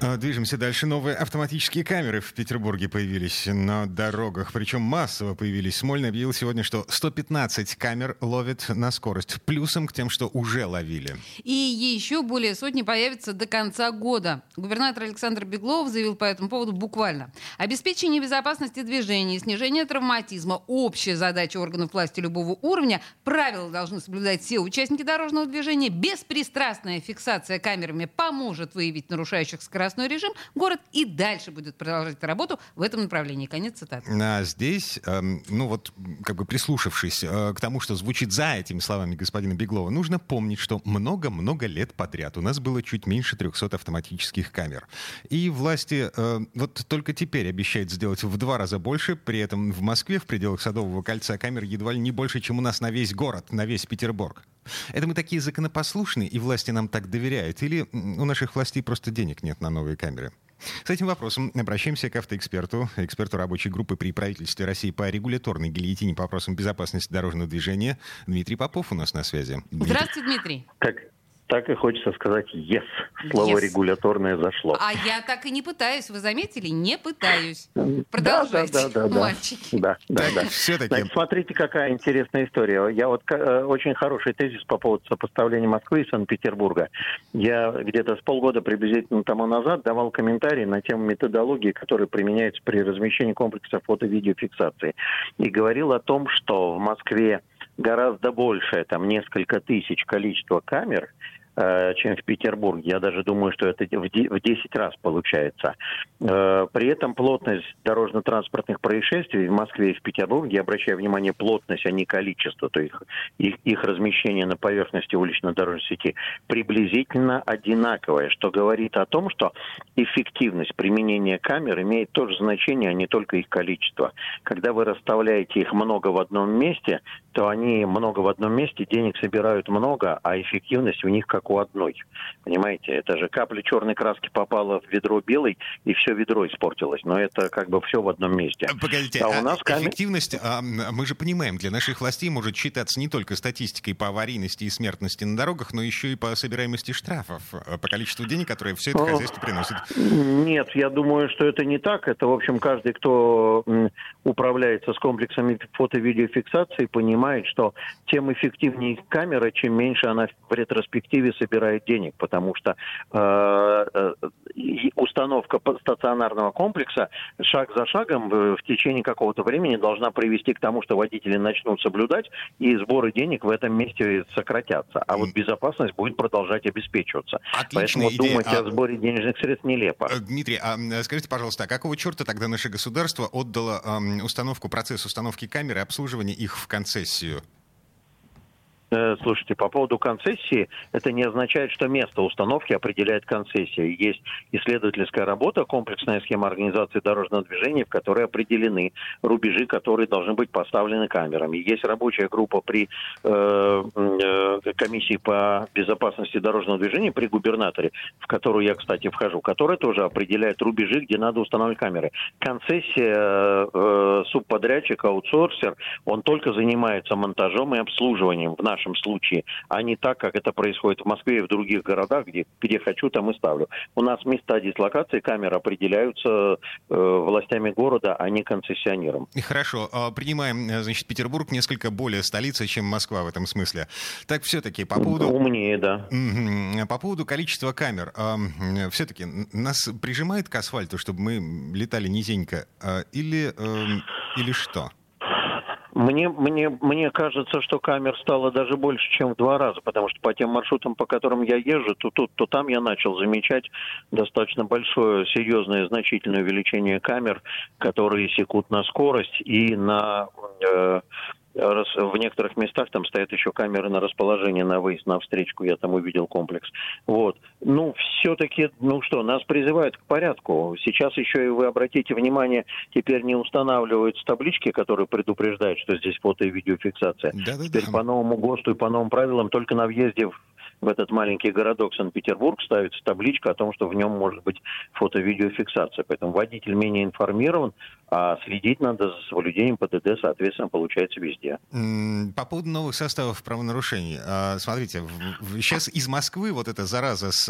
Движемся дальше. Новые автоматические камеры в Петербурге появились на дорогах, причем массово появились. Смольный объявил сегодня, что 115 камер ловят на скорость, плюсом к тем, что уже ловили. И еще более сотни появятся до конца года. Губернатор Александр Беглов заявил по этому поводу буквально. Обеспечение безопасности движения, снижение травматизма – общая задача органов власти любого уровня. Правила должны соблюдать все участники дорожного движения. Беспристрастная фиксация камерами поможет выявить нарушающих скоростной режим. Город и дальше будет продолжать работу в этом направлении. Конец цитаты. А здесь, эм, ну вот, как бы прислушавшись э, к тому, что звучит за этими словами господина Беглова, нужно помнить, что много-много лет подряд у нас было чуть меньше 300 автоматических камер. И власти э, вот только теперь обещают сделать в два раза больше, при этом в Москве в пределах Садового кольца камер едва ли не больше, чем у нас на весь город, на весь Петербург. Это мы такие законопослушные, и власти нам так доверяют? Или у наших властей просто денег нет на новые камеры? С этим вопросом обращаемся к автоэксперту, эксперту рабочей группы при правительстве России по регуляторной гильотине по вопросам безопасности дорожного движения. Дмитрий Попов у нас на связи. Дмитрий. Здравствуйте, Дмитрий. Так, так и хочется сказать «yes». Слово Yes. «регуляторное» зашло. А я так и не пытаюсь, вы заметили? Не пытаюсь. Да, Продолжайте, да, да, да, мальчики. Да, да, да. все-таки. Значит, смотрите, какая интересная история. Я вот э, очень хороший тезис по поводу сопоставления Москвы и Санкт-Петербурга. Я где-то с полгода приблизительно тому назад давал комментарий на тему методологии, которая применяется при размещении комплексов фото-видеофиксации. И говорил о том, что в Москве гораздо большее, там несколько тысяч количество камер, чем в Петербурге. Я даже думаю, что это в 10 раз получается. Э, При этом плотность дорожно-транспортных происшествий в Москве и в Петербурге, я обращаю внимание, плотность, а не количество, то есть их, их размещение на поверхности улично-дорожной сети приблизительно одинаковое, что говорит о том, что эффективность применения камер имеет тоже значение, а не только их количество. Когда вы расставляете их много в одном месте, то они много в одном месте, денег собирают много, а эффективность у них как у одной. Понимаете, это же капля черной краски попала в ведро белой, и все ведро испортилось. Но это как бы все в одном месте. А, Погодите, А у а нас камер- эффективность, а, мы же понимаем, для наших властей может считаться не только статистикой по аварийности и смертности на дорогах, но еще и по собираемости штрафов, э, по количеству денег, которые все это Ох. хозяйство приносит. Нет, я думаю, что это не так. Это, в общем, каждый, кто управляется с комплексами фото-видеофиксации, понимает, что тем эффективнее камера, чем меньше она в ретроспективе собирает денег, потому что э, э, установка стационарного комплекса шаг за шагом э, в течение какого-то времени должна привести к тому, что водители начнут соблюдать, и сборы денег в этом месте сократятся. А вот безопасность будет продолжать обеспечиваться. Отличная Поэтому идея. думать А- о сборе денежных средств нелепо. Э, Дмитрий, а скажите, пожалуйста, а какого черта тогда наше государство отдало ам, установку, процесс установки камер и обслуживания их в концессию? Э, Слушайте, по поводу концессии, это не означает, что место установки определяет концессия. Есть исследовательская работа, комплексная схема организации дорожного движения, в которой определены рубежи, которые должны быть поставлены камерами. Есть рабочая группа при э, э, комиссии по безопасности дорожного движения при губернаторе, в которую я, кстати, вхожу, которая тоже определяет рубежи, где надо устанавливать камеры. Концессия, э, субподрядчик, аутсорсер, он только занимается монтажом и обслуживанием в нашем случае, а не так, как это происходит в Москве и в других городах, где, где хочу, там и ставлю. У нас места дислокации камер определяются э, властями города, а не концессионером. Хорошо, а, принимаем, э, значит, Петербург несколько более столица, чем Москва в этом смысле. Так все-таки по поводу... Умнее, да. По поводу количества камер. Все-таки нас прижимает к асфальту, чтобы мы летали низенько? а, Или, эм, или что? Мне, мне, мне кажется, что камер стало даже больше, чем в два раза, потому что по тем маршрутам, по которым я езжу, то тут, то там я начал замечать достаточно большое, серьезное, значительное увеличение камер, которые секут на скорость и на э, в некоторых местах там стоят еще камеры на расположение на выезд на встречку, я там увидел комплекс. Вот. Ну, все-таки, ну что, нас призывают к порядку. Сейчас еще и вы обратите внимание, теперь не устанавливаются таблички, которые предупреждают, что здесь фото и видеофиксация. Да-да-да. Теперь по новому ГОСТу и по новым правилам только на въезде в в этот маленький городок Санкт-Петербург ставится табличка о том, что в нем может быть фото-видеофиксация. Поэтому водитель менее информирован, а следить надо за соблюдением ПДД, соответственно, получается везде. По поводу новых составов правонарушений. А, смотрите, сейчас из Москвы вот эта зараза с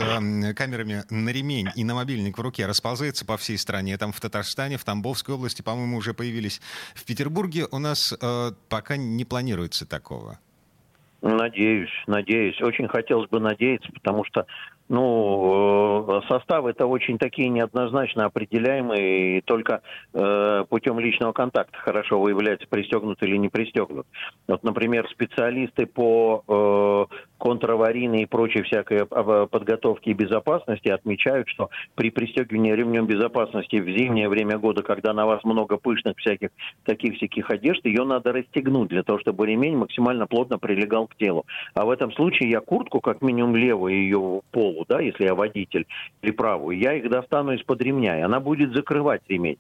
камерами на ремень и на мобильник в руке расползается по всей стране. Там в Татарстане, в Тамбовской области, по-моему, уже появились. В Петербурге у нас э, пока не планируется такого. Надеюсь, надеюсь. Очень хотелось бы надеяться, потому что ну, э, составы это очень такие неоднозначно определяемые, и только э, путем личного контакта хорошо выявляется, пристегнут или не пристегнут. Вот, например, специалисты по э, контраварийной и прочей всякой подготовке и безопасности отмечают, что при пристегивании ремнем безопасности в зимнее время года, когда на вас много пышных всяких таких всяких одежд, ее надо расстегнуть для того, чтобы ремень максимально плотно прилегал к телу. А в этом случае я куртку, как минимум левую ее полу, да, если я водитель, или правую, я их достану из-под ремня, и она будет закрывать ремень.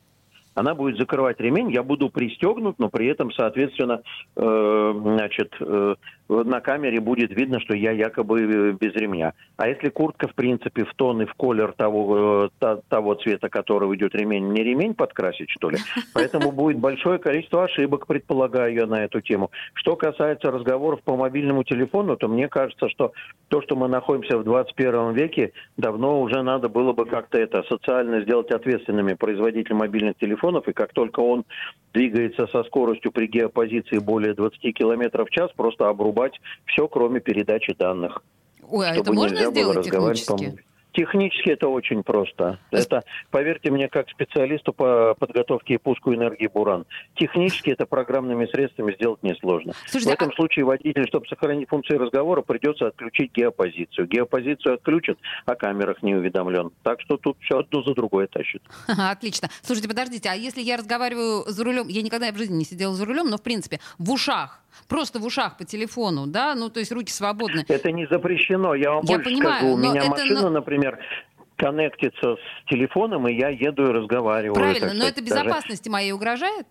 Она будет закрывать ремень, я буду пристегнут, но при этом, соответственно, э, значит, э, на камере будет видно, что я якобы э, без ремня. А если куртка, в принципе, в тон и в колер того, э, того цвета, которого идет ремень, не ремень подкрасить, что ли? Поэтому будет большое количество ошибок, предполагаю я, на эту тему. Что касается разговоров по мобильному телефону, то мне кажется, что то, что мы находимся в 21 веке, давно уже надо было бы как-то это социально сделать ответственными производителей мобильных телефонов, и как только он двигается со скоростью при геопозиции более 20 км в час, просто обрубать все, кроме передачи данных. Ой, а это можно сделать технически? Технически это очень просто. Это, поверьте мне, как специалисту по подготовке и пуску энергии Буран. Технически это программными средствами сделать несложно. Слушайте, В этом а... случае водитель, чтобы сохранить функции разговора, придется отключить геопозицию. Геопозицию отключат, о камерах не уведомлен. Так что тут все одно за другое тащит. Отлично. Слушайте, подождите, а если я разговариваю за рулем, я никогда в жизни не сидела за рулем, но в принципе в ушах, просто в ушах по телефону, да, ну то есть руки свободны. Это не запрещено, я вам я больше понимаю, скажу. У меня это, машина, но... например, коннектится с телефоном, и я еду и разговариваю. Правильно, но это безопасности даже... моей угрожает?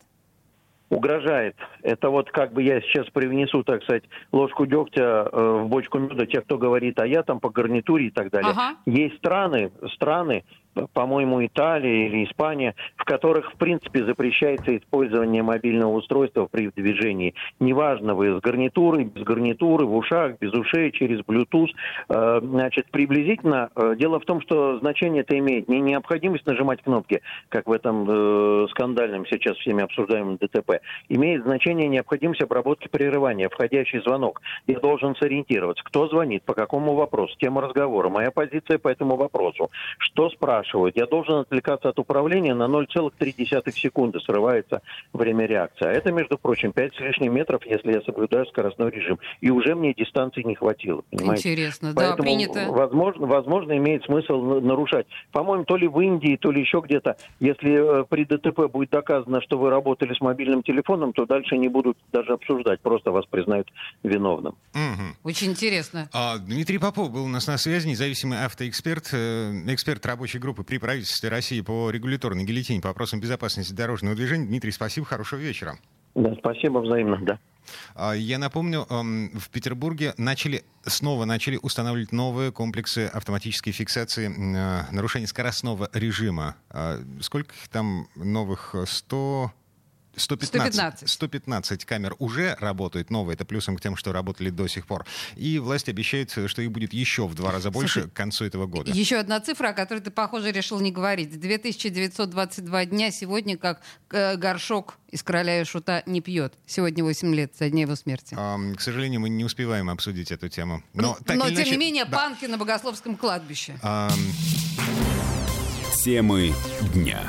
угрожает. Это вот как бы я сейчас привнесу, так сказать, ложку дегтя э, в бочку меда тех, кто говорит, а я там по гарнитуре и так далее. Ага. Есть страны, страны, по-моему, Италия или Испания, в которых, в принципе, запрещается использование мобильного устройства при движении. Неважно, вы с гарнитурой, без гарнитуры, в ушах, без ушей, через Bluetooth. Э, значит, приблизительно, э, дело в том, что значение это имеет не необходимость нажимать кнопки, как в этом э, скандальном сейчас всеми обсуждаемом ДТП, имеет значение необходимость обработки прерывания, входящий звонок. Я должен сориентироваться, кто звонит, по какому вопросу, тема разговора, моя позиция по этому вопросу, что спрашивать, спрашивают, я должен отвлекаться от управления на 0,3 секунды, срывается время реакции. А это, между прочим, 5 с лишним метров, если я соблюдаю скоростной режим. И уже мне дистанции не хватило. Понимаете? Интересно, Поэтому, да, принято. Возможно, возможно, имеет смысл нарушать. По-моему, то ли в Индии, то ли еще где-то, если э, при ДТП будет доказано, что вы работали с мобильным телефоном, то дальше не будут даже обсуждать, просто вас признают виновным. Угу. Очень интересно. А, Дмитрий Попов был у нас на связи, независимый автоэксперт, э, эксперт рабочей группы группы при правительстве России по регуляторной гильотине по вопросам безопасности дорожного движения. Дмитрий, спасибо, хорошего вечера. Да, спасибо взаимно, да. А, я напомню, в Петербурге начали, снова начали устанавливать новые комплексы автоматической фиксации а, нарушений скоростного режима. А, сколько там новых? 100... 115, 115. 115 камер уже работают новые, это плюсом к тем, что работали до сих пор. И власти обещают, что их будет еще в два раза больше Слушай, к концу этого года. Еще одна цифра, о которой ты, похоже, решил не говорить. 2922 дня сегодня, как э, горшок из «Короля и Шута» не пьет. Сегодня 8 лет со дня его смерти. А, к сожалению, мы не успеваем обсудить эту тему. Но, так Но тем иначе... не менее, да. панки на Богословском кладбище. А... Темы дня.